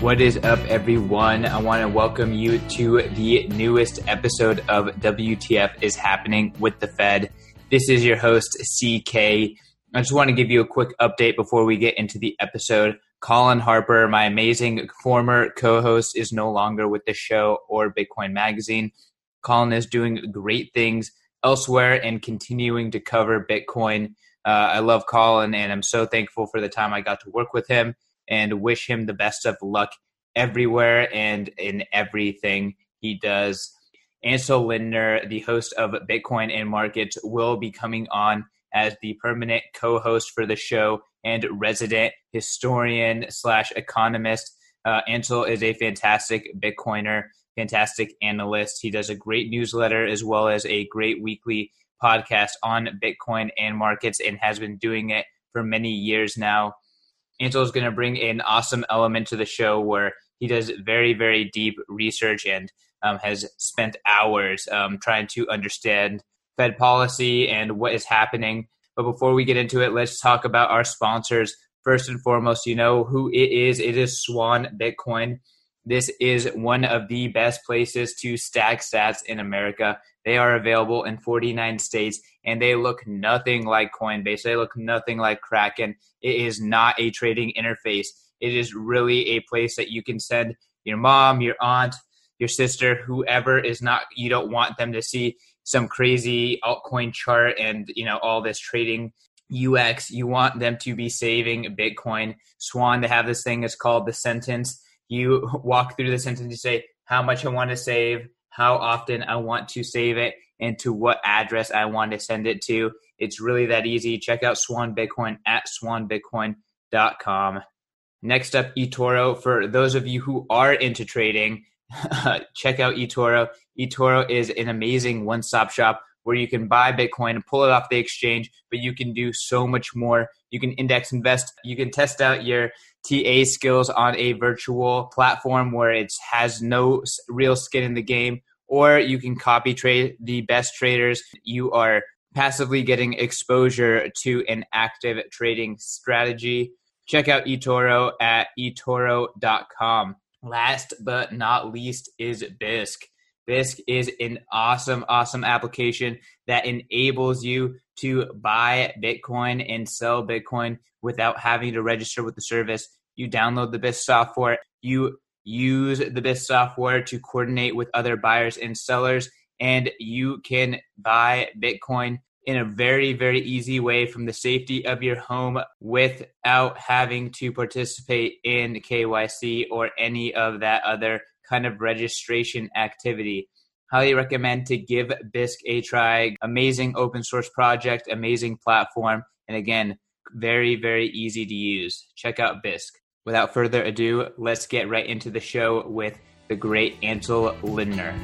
What is up, everyone? I want to welcome you to the newest episode of WTF is Happening with the Fed. This is your host, CK. I just want to give you a quick update before we get into the episode. Colin Harper, my amazing former co host, is no longer with the show or Bitcoin Magazine. Colin is doing great things elsewhere and continuing to cover Bitcoin. Uh, I love Colin and I'm so thankful for the time I got to work with him and wish him the best of luck everywhere and in everything he does. Ansel Lindner, the host of Bitcoin and Markets, will be coming on as the permanent co-host for the show and resident historian slash economist. Uh, Ansel is a fantastic Bitcoiner, fantastic analyst. He does a great newsletter as well as a great weekly podcast on Bitcoin and markets and has been doing it for many years now. Ansel is going to bring an awesome element to the show where he does very, very deep research and um, has spent hours um, trying to understand Fed policy and what is happening. But before we get into it, let's talk about our sponsors. First and foremost, you know who it is. It is Swan Bitcoin. This is one of the best places to stack sats in America. They are available in 49 states and they look nothing like Coinbase. They look nothing like Kraken. It is not a trading interface. It is really a place that you can send your mom, your aunt, your sister, whoever is not, you don't want them to see some crazy altcoin chart and, you know, all this trading UX. You want them to be saving Bitcoin. Swan, they have this thing, it's called the sentence. You walk through the sentence, you say, how much I want to save, how often I want to save it, and to what address I want to send it to. It's really that easy. Check out Swan Bitcoin at swanbitcoin.com. Next up, eToro. For those of you who are into trading, check out eToro. eToro is an amazing one stop shop where you can buy Bitcoin and pull it off the exchange, but you can do so much more. You can index invest, you can test out your TA skills on a virtual platform where it has no real skin in the game, or you can copy trade the best traders. You are passively getting exposure to an active trading strategy. Check out eToro at eToro.com. Last but not least is Bisq. Bisq is an awesome, awesome application that enables you to buy Bitcoin and sell Bitcoin without having to register with the service. You download the Bisq software, you use the Bisq software to coordinate with other buyers and sellers, and you can buy Bitcoin in a very, very easy way from the safety of your home without having to participate in KYC or any of that other kind of registration activity. Highly recommend to give Bisq a try. Amazing open source project, amazing platform, and again, very, very easy to use. Check out Bisq. Without further ado, let's get right into the show with the great Ansel Lindner.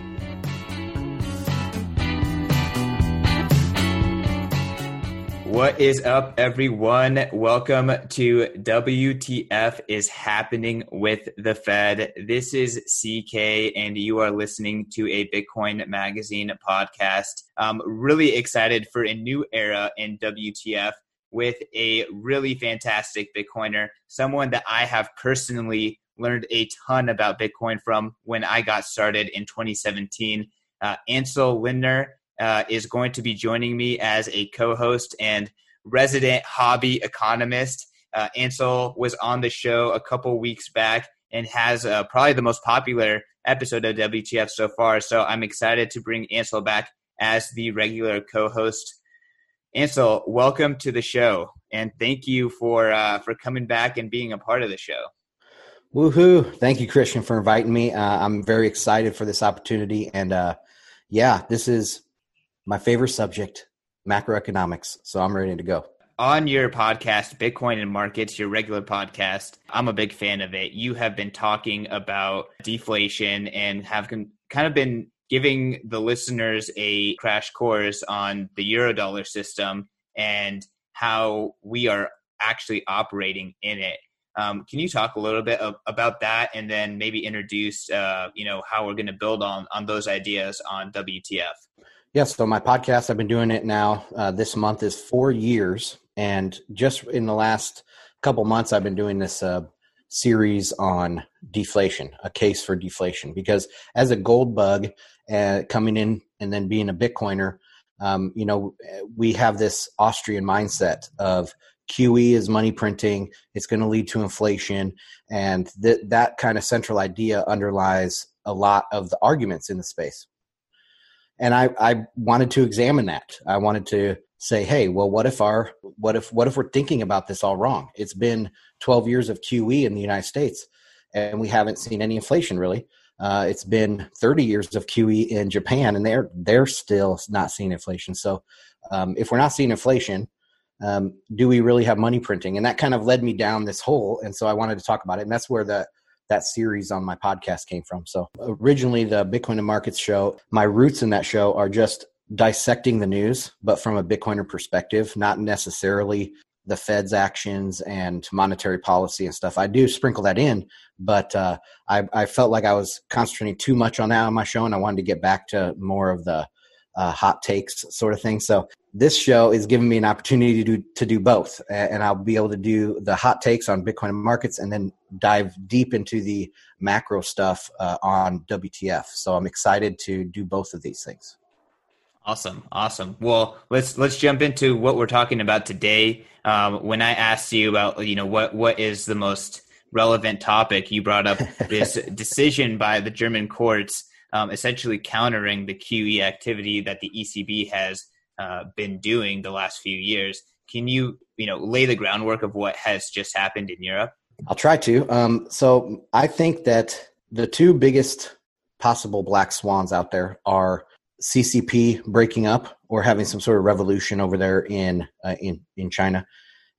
What is up, everyone? Welcome to WTF is happening with the Fed. This is CK, and you are listening to a Bitcoin Magazine podcast. I'm really excited for a new era in WTF with a really fantastic Bitcoiner, someone that I have personally learned a ton about Bitcoin from when I got started in 2017. Uh, Ansel Lindner uh, is going to be joining me as a co-host and resident hobby economist. Uh, Ansel was on the show a couple weeks back and has uh, probably the most popular episode of WTF so far. So I'm excited to bring Ansel back as the regular co-host. Ansel, welcome to the show, and thank you for uh, for coming back and being a part of the show. Woohoo! Thank you, Christian, for inviting me. Uh, I'm very excited for this opportunity, and uh, yeah, this is my favorite subject, macroeconomics. So I'm ready to go. On your podcast, Bitcoin and Markets, your regular podcast, I'm a big fan of it. You have been talking about deflation and have kind of been giving the listeners a crash course on the Eurodollar system and how we are actually operating in it. Um, can you talk a little bit of, about that, and then maybe introduce, uh, you know, how we're going to build on on those ideas on WTF? Yes, so my podcast, I've been doing it now. Uh, this month is four years, and just in the last couple months, I've been doing this uh, series on deflation, a case for deflation. Because as a gold bug uh, coming in and then being a Bitcoiner, um, you know, we have this Austrian mindset of QE is money printing, it's going to lead to inflation, and th- that kind of central idea underlies a lot of the arguments in the space. And I, I wanted to examine that. I wanted to say, hey, well, what if our what if what if we're thinking about this all wrong? It's been 12 years of QE in the United States, and we haven't seen any inflation really. Uh, it's been 30 years of QE in Japan, and they're they're still not seeing inflation. So, um, if we're not seeing inflation, um, do we really have money printing? And that kind of led me down this hole. And so I wanted to talk about it, and that's where the that series on my podcast came from. So originally, the Bitcoin and Markets show, my roots in that show are just dissecting the news, but from a Bitcoiner perspective, not necessarily the Fed's actions and monetary policy and stuff. I do sprinkle that in, but uh, I, I, felt like I was concentrating too much on that on my show, and I wanted to get back to more of the uh, hot takes sort of thing. So this show is giving me an opportunity to do to do both, and I'll be able to do the hot takes on Bitcoin markets, and then dive deep into the macro stuff uh, on WTF. So I'm excited to do both of these things. Awesome, awesome. Well, let's let's jump into what we're talking about today. Um, when I asked you about, you know, what what is the most relevant topic, you brought up this decision by the German courts, um, essentially countering the QE activity that the ECB has uh, been doing the last few years. Can you, you know, lay the groundwork of what has just happened in Europe? I'll try to. Um, so I think that the two biggest possible black swans out there are CCP breaking up or having some sort of revolution over there in uh, in in China,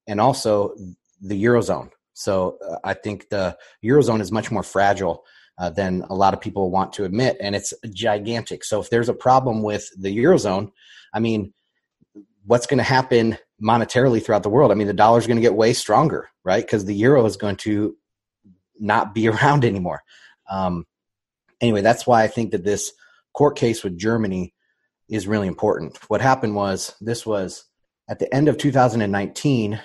and also the eurozone. So uh, I think the eurozone is much more fragile uh, than a lot of people want to admit, and it's gigantic. So if there's a problem with the eurozone, I mean, what's going to happen monetarily throughout the world? I mean, the dollar is going to get way stronger, right? Because the euro is going to not be around anymore. Um, anyway, that's why I think that this court case with Germany is really important. What happened was this was at the end of 2019,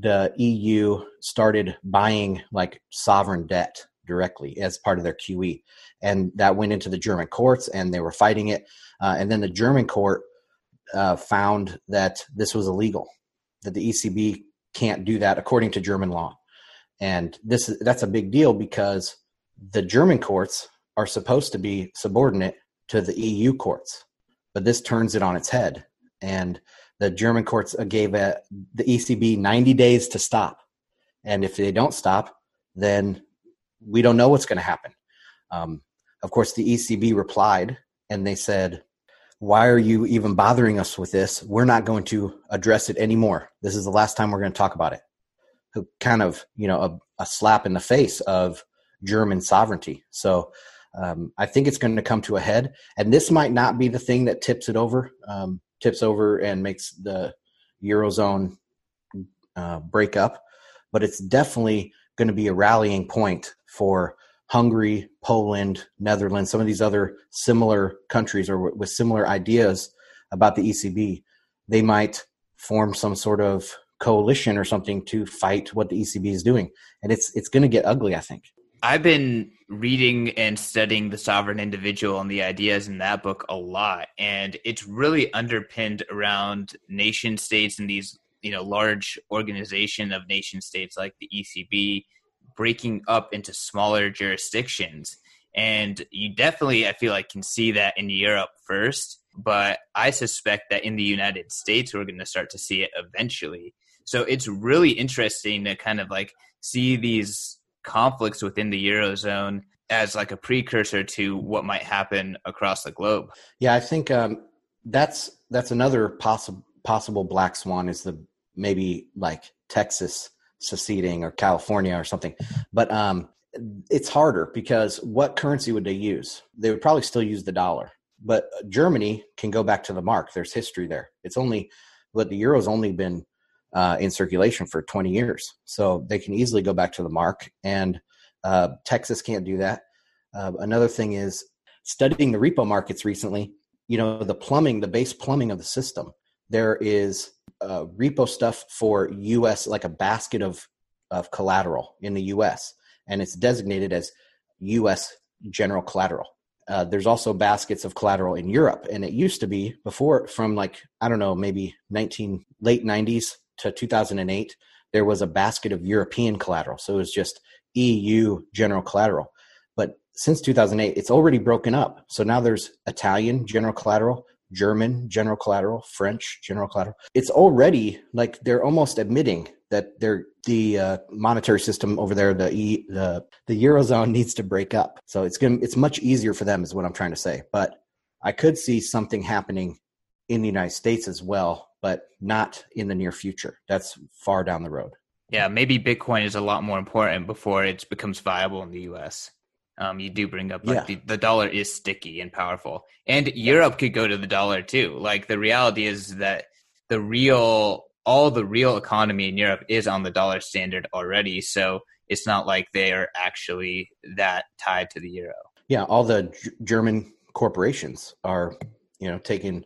the EU started buying like sovereign debt directly as part of their QE. And that went into the German courts and they were fighting it. Uh, and then the German court uh, found that this was illegal, that the ECB can't do that according to German law. And this that's a big deal because the German courts are supposed to be subordinate to the EU courts, but this turns it on its head. And the German courts gave a, the ECB 90 days to stop. And if they don't stop, then we don't know what's going to happen. Um, of course, the ECB replied and they said, Why are you even bothering us with this? We're not going to address it anymore. This is the last time we're going to talk about it. Kind of, you know, a, a slap in the face of German sovereignty. So um, I think it's going to come to a head, and this might not be the thing that tips it over, um, tips over and makes the eurozone uh, break up, but it's definitely going to be a rallying point for Hungary, Poland, Netherlands, some of these other similar countries or with similar ideas about the ECB. They might form some sort of coalition or something to fight what the ECB is doing, and it's it's going to get ugly. I think. I've been reading and studying the sovereign individual and the ideas in that book a lot and it's really underpinned around nation states and these you know large organization of nation states like the ECB breaking up into smaller jurisdictions and you definitely I feel like can see that in Europe first but I suspect that in the United States we're going to start to see it eventually so it's really interesting to kind of like see these conflicts within the eurozone as like a precursor to what might happen across the globe. Yeah, I think um, that's that's another possible possible black swan is the maybe like Texas seceding or California or something. But um, it's harder because what currency would they use? They would probably still use the dollar. But Germany can go back to the mark. There's history there. It's only, but the euro's only been uh, in circulation for 20 years. So they can easily go back to the mark. And uh, Texas can't do that. Uh, another thing is studying the repo markets recently, you know, the plumbing, the base plumbing of the system. There is uh, repo stuff for US, like a basket of, of collateral in the US. And it's designated as U.S. general collateral. Uh, there's also baskets of collateral in Europe, and it used to be before from like I don't know maybe 19 late 90s to 2008 there was a basket of European collateral, so it was just EU general collateral. But since 2008, it's already broken up. So now there's Italian general collateral, German general collateral, French general collateral. It's already like they're almost admitting that they're the uh, monetary system over there, the e, the the eurozone needs to break up. So it's gonna. it's much easier for them, is what I'm trying to say. But I could see something happening in the United States as well, but not in the near future. That's far down the road. Yeah, maybe Bitcoin is a lot more important before it becomes viable in the U.S. Um, you do bring up like yeah. the, the dollar is sticky and powerful, and Europe could go to the dollar too. Like the reality is that the real all the real economy in Europe is on the dollar standard already, so it's not like they're actually that tied to the euro. Yeah, all the G- German corporations are you know taking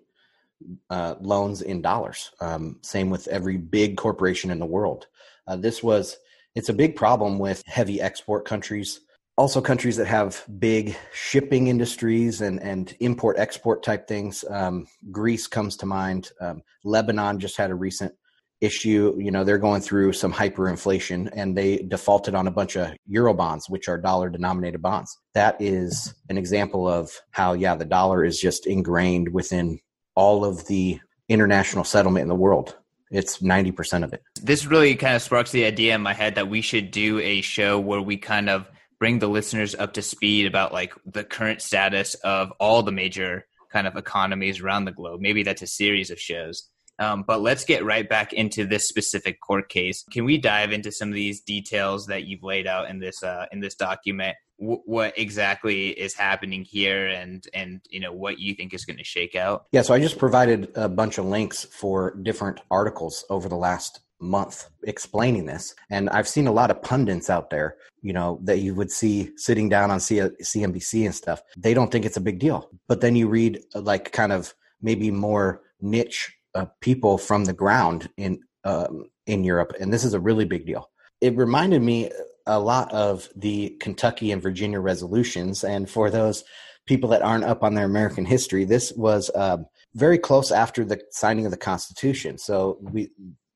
uh, loans in dollars. Um, same with every big corporation in the world. Uh, this was it's a big problem with heavy export countries also countries that have big shipping industries and, and import export type things. Um, Greece comes to mind. Um, Lebanon just had a recent issue. You know, they're going through some hyperinflation and they defaulted on a bunch of euro bonds, which are dollar denominated bonds. That is an example of how, yeah, the dollar is just ingrained within all of the international settlement in the world. It's 90% of it. This really kind of sparks the idea in my head that we should do a show where we kind of bring the listeners up to speed about like the current status of all the major kind of economies around the globe. Maybe that's a series of shows. Um, but let's get right back into this specific court case. Can we dive into some of these details that you've laid out in this uh, in this document? W- what exactly is happening here, and and you know what you think is going to shake out? Yeah, so I just provided a bunch of links for different articles over the last month explaining this. And I've seen a lot of pundits out there, you know, that you would see sitting down on C- CNBC and stuff. They don't think it's a big deal. But then you read like kind of maybe more niche uh, people from the ground in um, in Europe, and this is a really big deal. It reminded me a lot of the Kentucky and Virginia resolutions, and for those people that aren't up on their American history, this was um, very close after the signing of the Constitution. So we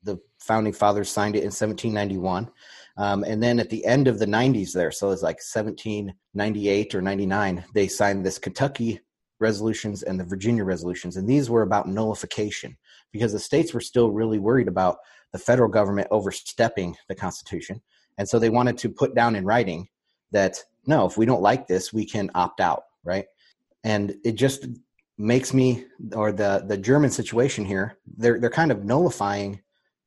the founding fathers signed it in 1791. Um, and then at the end of the 90s, there, so it's like 1798 or 99, they signed this Kentucky resolutions and the Virginia resolutions. And these were about nullification because the states were still really worried about the federal government overstepping the Constitution. And so they wanted to put down in writing that no, if we don't like this, we can opt out, right? And it just makes me, or the the German situation here, they're they're kind of nullifying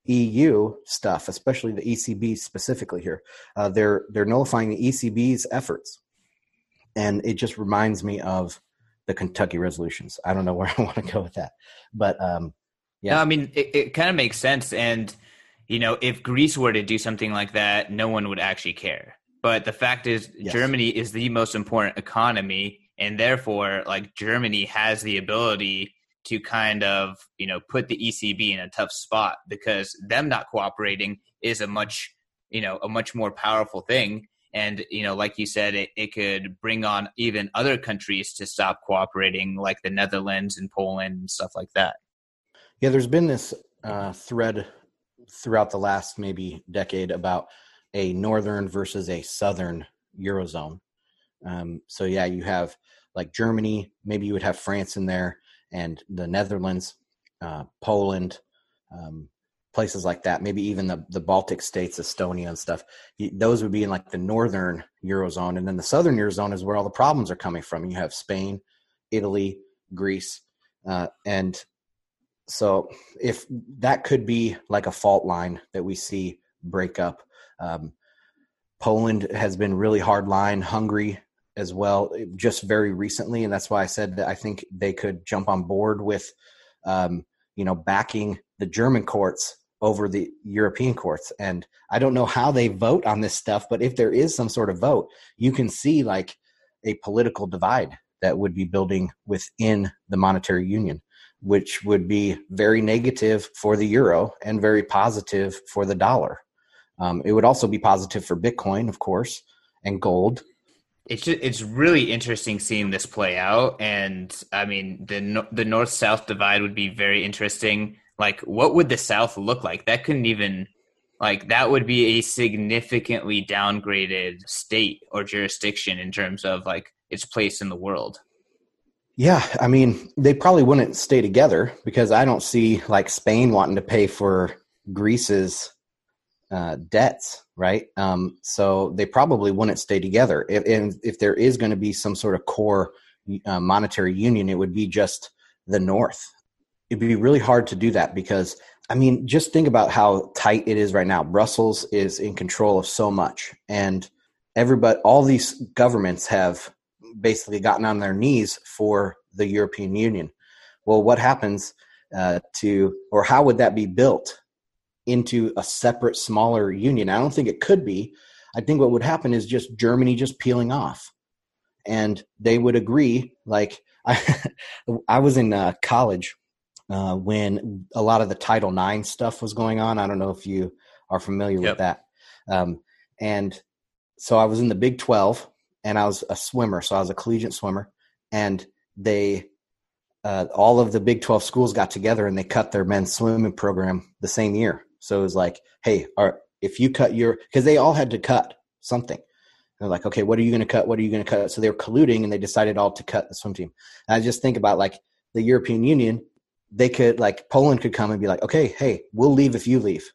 EU stuff, especially the ECB specifically here. Uh, they're they're nullifying the ECB's efforts, and it just reminds me of the Kentucky resolutions. I don't know where I want to go with that, but um, yeah, no, I mean it, it kind of makes sense. And you know, if Greece were to do something like that, no one would actually care. But the fact is, yes. Germany is the most important economy, and therefore, like Germany has the ability to kind of you know put the ECB in a tough spot because them not cooperating is a much you know a much more powerful thing. And you know like you said it, it could bring on even other countries to stop cooperating like the netherlands and poland and stuff like that. Yeah there's been this uh, thread throughout the last maybe decade about a northern versus a southern eurozone. Um, so yeah you have like germany maybe you would have france in there and the Netherlands, uh, Poland, um, places like that. Maybe even the the Baltic states, Estonia and stuff. Those would be in like the northern eurozone, and then the southern eurozone is where all the problems are coming from. You have Spain, Italy, Greece, uh, and so if that could be like a fault line that we see break up. Um, Poland has been really hard line. Hungary as well just very recently and that's why i said that i think they could jump on board with um, you know backing the german courts over the european courts. And i don't know how they vote on this stuff but if there is some sort of vote you can see like a political divide that would be building within the monetary union which would be very negative for the euro and very positive for the dollar. Um, it would also be positive for bitcoin of course and gold It's just, it's really interesting seeing this play out, and I mean the the north south divide would be very interesting. Like, what would the South look like? That couldn't even like that would be a significantly downgraded state or jurisdiction in terms of like its place in the world. Yeah, I mean, they probably wouldn't stay together because I don't see like Spain wanting to pay for Greece's uh, debts, right? Um, so they probably wouldn't stay together. If, and if there is going to be some sort of core uh, monetary union, it would be just the North. It'd be really hard to do that because, I mean, just think about how tight it is right now. Brussels is in control of so much, and everybody, all these governments have basically gotten on their knees for the European Union. Well, what happens uh, to, or how would that be built into a separate, smaller union? I don't think it could be. I think what would happen is just Germany just peeling off, and they would agree. Like I, I was in uh, college uh, when a lot of the Title IX stuff was going on. I don't know if you are familiar yep. with that. Um, and so I was in the Big Twelve, and I was a swimmer, so I was a collegiate swimmer, and they uh, all of the Big Twelve schools got together and they cut their men's swimming program the same year. So it was like, hey, are, if you cut your because they all had to cut something. they're like, okay, what are you going to cut? What are you going to cut? So they were colluding and they decided all to cut the swim team. And I just think about like the European Union, they could like Poland could come and be like, okay, hey, we'll leave if you leave,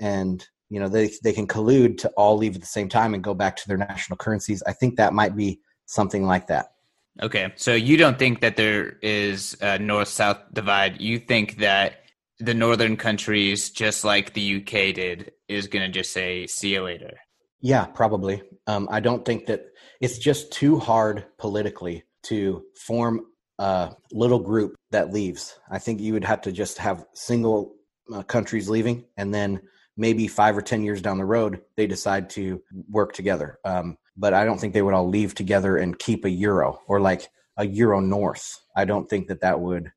and you know they they can collude to all leave at the same time and go back to their national currencies i think that might be something like that okay so you don't think that there is a north south divide you think that the northern countries just like the uk did is going to just say see you later. Yeah probably. Um, i don't think that it's just too hard politically to form a little group that leaves. I think you would have to just have single uh, countries leaving and then maybe five or ten years down the road they decide to work together. Um, but i don't think they would all leave together and keep a euro or like a euro north. I don't think that that would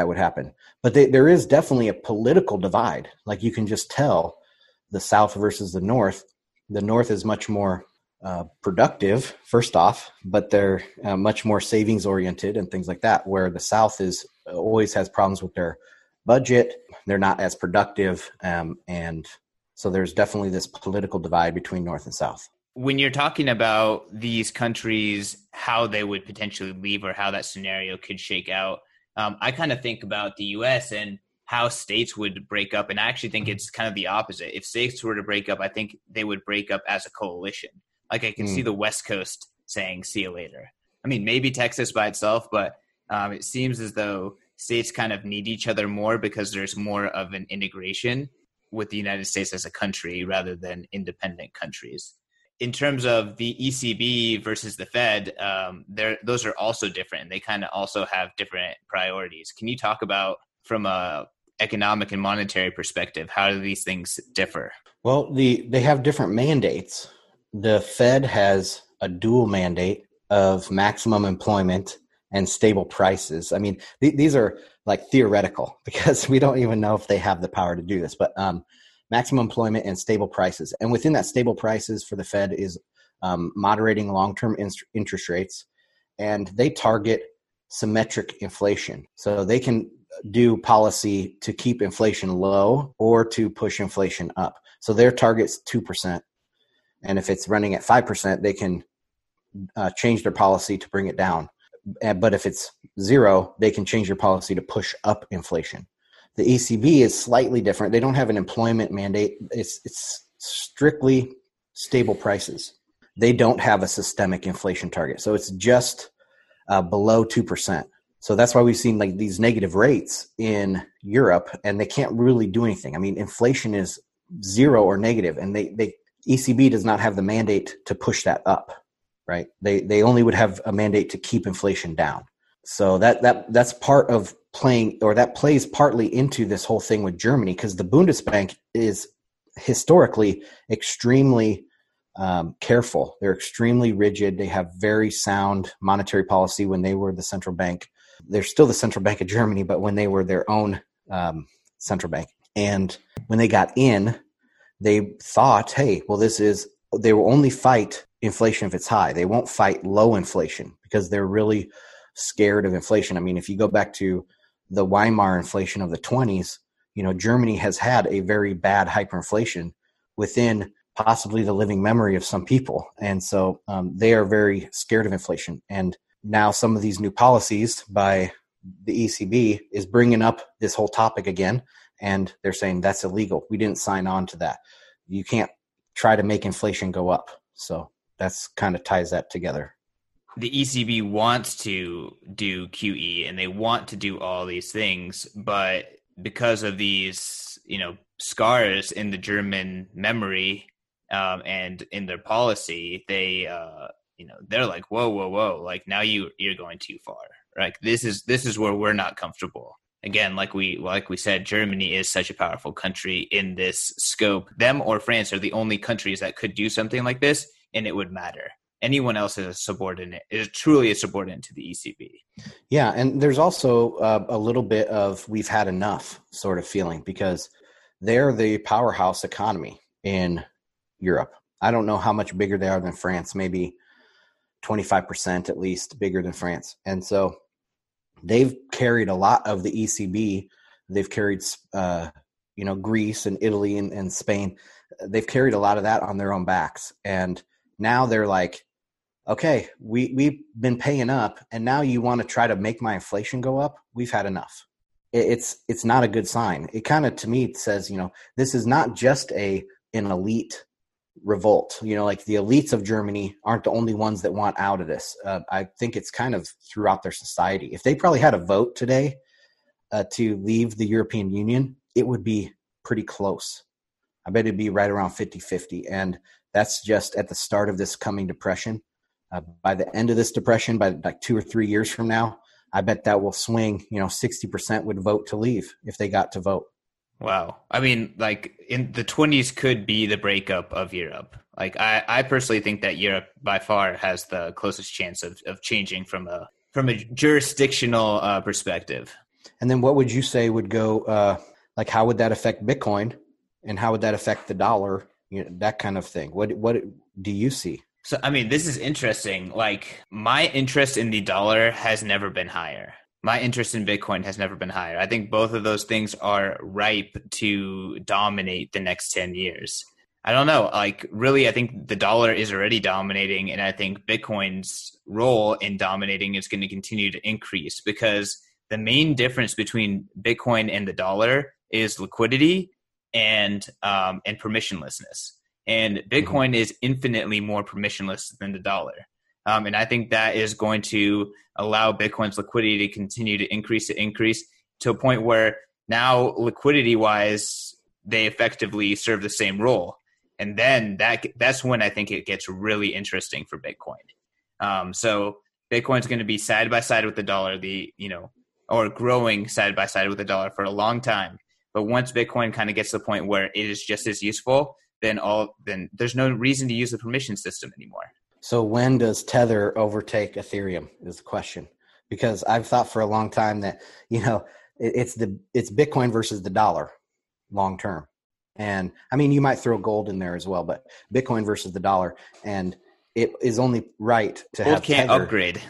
that would happen. But they, there is definitely a political divide. Like you can just tell the south versus the north. The north is much more uh, productive first off but they're uh, much more savings oriented and things like that where the south is always has problems with their budget. They're not as productive um, and so there's definitely this political divide between north and south. When you're talking about these countries how they would potentially leave or how that scenario could shake out um, i kind of think about the us and how states would break up and i actually think it's kind of the opposite if states were to break up i think they would break up as a coalition like i can mm. see the west coast saying see you later i mean maybe texas by itself but um, it seems as though states kind of need each other more because there's more of an integration with the United States as a country rather than independent countries. In terms of the ECB versus the Fed, um, those are also different. They kind of also have different priorities. Can you talk about from a economic and monetary perspective how do these things differ? Well, the they have different mandates. The Fed has a dual mandate of maximum employment and stable prices. I mean, th- these are like theoretical because we don't even know if they have the power to do this. But um, maximum employment and stable prices, and within that, stable prices for the Fed is um, moderating long-term in- interest rates, and they target symmetric inflation. So they can do policy to keep inflation low or to push inflation up. So their target's two percent, and if it's running at five percent, they can uh, change their policy to bring it down but if it's zero, they can change their policy to push up inflation. The ECB is slightly different. They don't have an employment mandate. It's it's strictly stable prices. They don't have a systemic inflation target, so it's just uh, below two percent. So that's why we've seen like these negative rates in Europe, and they can't really do anything. I mean, inflation is zero or negative, and they they ECB does not have the mandate to push that up right? They they only would have a mandate to keep inflation down. So that that that's part of playing or that plays partly into this whole thing with Germany because the Bundesbank is historically extremely um, careful. They're extremely rigid. They have very sound monetary policy when they were the central bank. They're still the central bank of Germany, but when they were their own um, central bank. And when they got in, they thought, hey, well, this is they will only fight inflation if it's high. They won't fight low inflation because they're really scared of inflation. I mean, if you go back to the Weimar inflation of the 20s, you know, Germany has had a very bad hyperinflation within possibly the living memory of some people. And so um, they are very scared of inflation. And now some of these new policies by the ECB is bringing up this whole topic again. And they're saying that's illegal. We didn't sign on to that. You can't try to make inflation go up. So that's kind of ties that together. The ECB wants to do QE and they want to do all these things, but because of these, you know, scars in the German memory um, and in their policy, they, uh, you know, they're like, whoa, whoa, whoa! Like now you you're going too far. Like this is this is where we're not comfortable. Again, like we like we said, Germany is such a powerful country in this scope. Them or France are the only countries that could do something like this, and it would matter anyone else is a subordinate is truly a subordinate to the ECB. Yeah, and there's also uh, a little bit of we've had enough sort of feeling because they're the powerhouse economy in Europe. I don't know how much bigger they are than France, maybe 25% at least bigger than France. And so they've carried a lot of the ECB. They've carried, uh, you know, Greece and Italy and, and Spain. They've carried a lot of that on their own backs. And now they're like, okay, we, we've been paying up and now you want to try to make my inflation go up. We've had enough. it's, it's not a good sign. It kind of, to me, says, you know, this is not just a, an elite revolt. You know, like the elites of Germany aren't the only ones that want out of this. Uh, I think it's kind of throughout their society. If they probably had a vote today uh, to leave the European Union, it would be pretty close. I bet it'd be right around 50 50. And that's just at the start of this coming depression. Uh, by the end of this depression, by like two or three years from now, I bet that will swing. You know, sixty percent would vote to leave if they got to vote. Wow, I mean, like in the twenties could be the breakup of Europe. Like I, I personally think that Europe by far has the closest chance of, of changing from a from a jurisdictional uh, perspective. And then, what would you say would go? Uh, like, how would that affect Bitcoin, and how would that affect the dollar? You know, that kind of thing. What what do you see? So, I mean, this is interesting. Like, my interest in the dollar has never been higher. My interest in Bitcoin has never been higher. I think both of those things are ripe to dominate the next 10 years. I don't know. Like, really, I think the dollar is already dominating, and I think Bitcoin's role in dominating is going to continue to increase because the main difference between Bitcoin and the dollar is liquidity and um, and permissionlessness and mm-hmm. Bitcoin is infinitely more permissionless than the dollar. Um, and I think that is going to allow Bitcoin's liquidity to continue to increase to increase to a point where now liquidity wise, they effectively serve the same role. And then that that's when I think it gets really interesting for Bitcoin. Um, so Bitcoin's going to be side by side with the dollar, the you know, or growing side by side with the dollar for a long time. But once Bitcoin kind of gets to the point where it is just as useful, then all then there's no reason to use the permission system anymore. So when does Tether overtake Ethereum is the question. Because I've thought for a long time that, you know, it, it's the it's Bitcoin versus the dollar long term. And I mean you might throw gold in there as well, but Bitcoin versus the dollar and it is only right to gold have can't Tether. upgrade.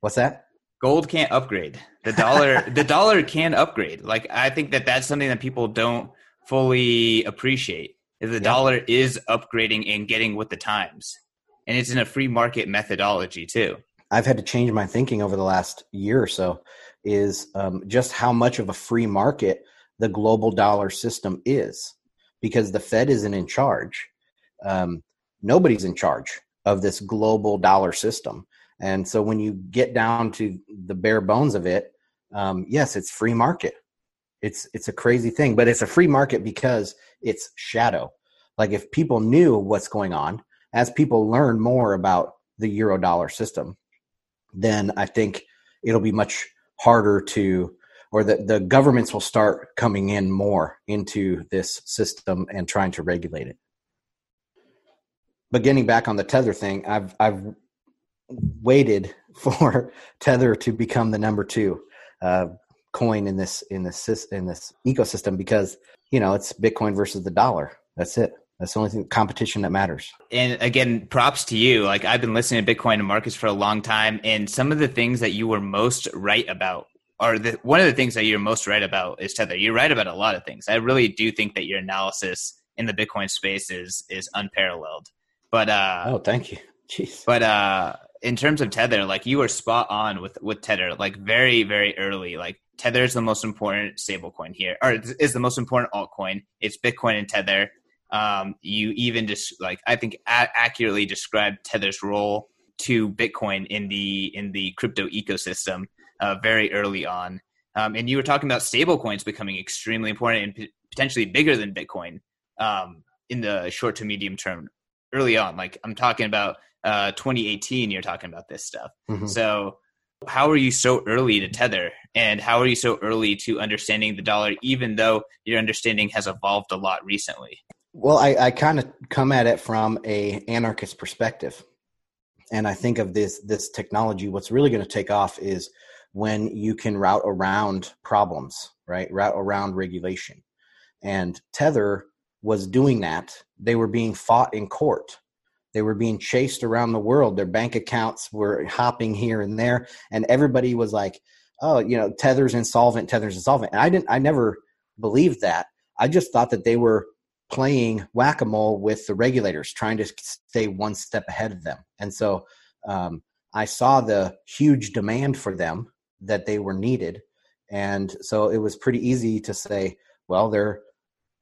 What's that? Gold can't upgrade. The dollar the dollar can upgrade. Like I think that that's something that people don't fully appreciate the yeah. dollar is upgrading and getting with the times. And it's in a free market methodology too. I've had to change my thinking over the last year or so is um, just how much of a free market the global dollar system is because the Fed isn't in charge. Um, nobody's in charge of this global dollar system. And so when you get down to the bare bones of it, um, yes, it's free market. It's it's a crazy thing, but it's a free market because it's shadow. Like if people knew what's going on, as people learn more about the euro dollar system, then I think it'll be much harder to or the, the governments will start coming in more into this system and trying to regulate it. But getting back on the tether thing, I've I've waited for tether to become the number two uh, coin in this in this in this ecosystem because you know it's Bitcoin versus the dollar. That's it. That's the only thing, competition that matters. And again, props to you. Like I've been listening to Bitcoin and markets for a long time, and some of the things that you were most right about, or the, one of the things that you're most right about is Tether. You're right about a lot of things. I really do think that your analysis in the Bitcoin space is is unparalleled. But uh, oh, thank you. Jeez. But uh, in terms of Tether, like you were spot on with with Tether, like very very early. Like Tether is the most important stablecoin here, or is the most important altcoin. It's Bitcoin and Tether um, you even just like I think a- accurately described Tether's role to Bitcoin in the in the crypto ecosystem uh, very early on. Um, and you were talking about stablecoins becoming extremely important and p- potentially bigger than Bitcoin um, in the short to medium term early on. Like I'm talking about uh, 2018, you're talking about this stuff. Mm-hmm. So how are you so early to tether and how are you so early to understanding the dollar even though your understanding has evolved a lot recently well, I, I kind of come at it from a anarchist perspective, and I think of this this technology. What's really going to take off is when you can route around problems, right? Route around regulation, and Tether was doing that. They were being fought in court. They were being chased around the world. Their bank accounts were hopping here and there, and everybody was like, "Oh, you know, Tether's insolvent. Tether's insolvent." And I didn't. I never believed that. I just thought that they were playing whack a mole with the regulators, trying to stay one step ahead of them. And so um, I saw the huge demand for them that they were needed. And so it was pretty easy to say, well, they're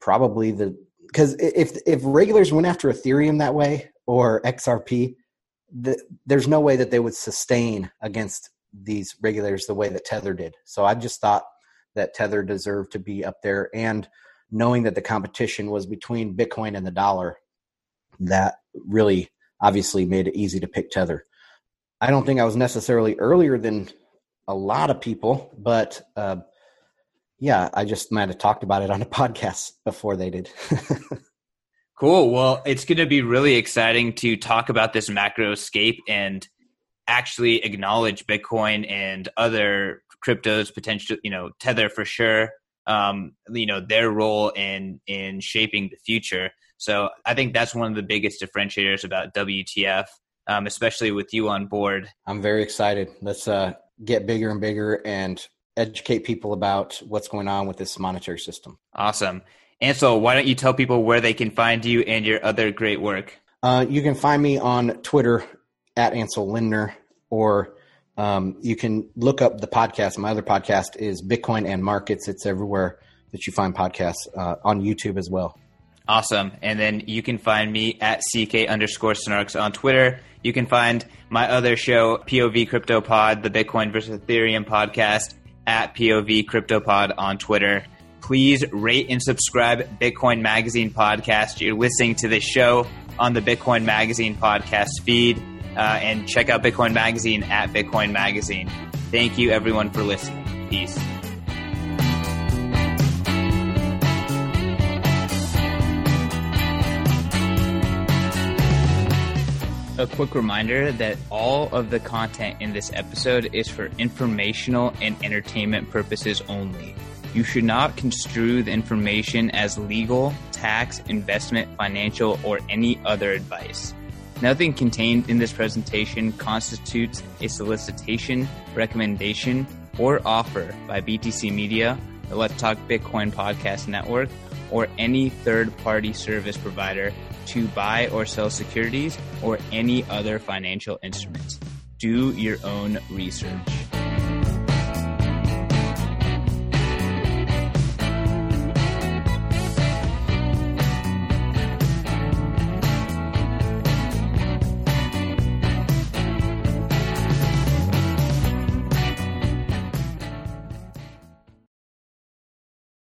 probably the because if if regulators went after Ethereum that way or XRP, the, there's no way that they would sustain against these regulators the way that Tether did. So I just thought that Tether deserved to be up there and knowing that the competition was between Bitcoin and the dollar, that really obviously made it easy to pick Tether. I don't think I was necessarily earlier than a lot of people, but uh, yeah, I just might have talked about it on a podcast before they did. cool. Well, it's going to be really exciting to talk about this macro macroscape and actually acknowledge Bitcoin and other cryptos potential, you know, Tether for sure, um, you know their role in in shaping the future. So I think that's one of the biggest differentiators about WTF, um, especially with you on board. I'm very excited. Let's uh, get bigger and bigger and educate people about what's going on with this monetary system. Awesome. Ansel, why don't you tell people where they can find you and your other great work? Uh, you can find me on Twitter at Ansel Lindner or um, you can look up the podcast. My other podcast is Bitcoin and Markets. It's everywhere that you find podcasts uh, on YouTube as well. Awesome. And then you can find me at CK underscore Snarks on Twitter. You can find my other show, POV Crypto Pod, the Bitcoin versus Ethereum podcast, at POV Crypto Pod on Twitter. Please rate and subscribe Bitcoin Magazine podcast. You're listening to this show on the Bitcoin Magazine podcast feed uh, and check out Bitcoin Magazine at Bitcoin Magazine. Thank you, everyone, for listening. Peace. A quick reminder that all of the content in this episode is for informational and entertainment purposes only. You should not construe the information as legal, tax, investment, financial, or any other advice. Nothing contained in this presentation constitutes a solicitation, recommendation, or offer by BTC Media, the Let's Talk Bitcoin podcast network, or any third party service provider to buy or sell securities or any other financial instruments. Do your own research.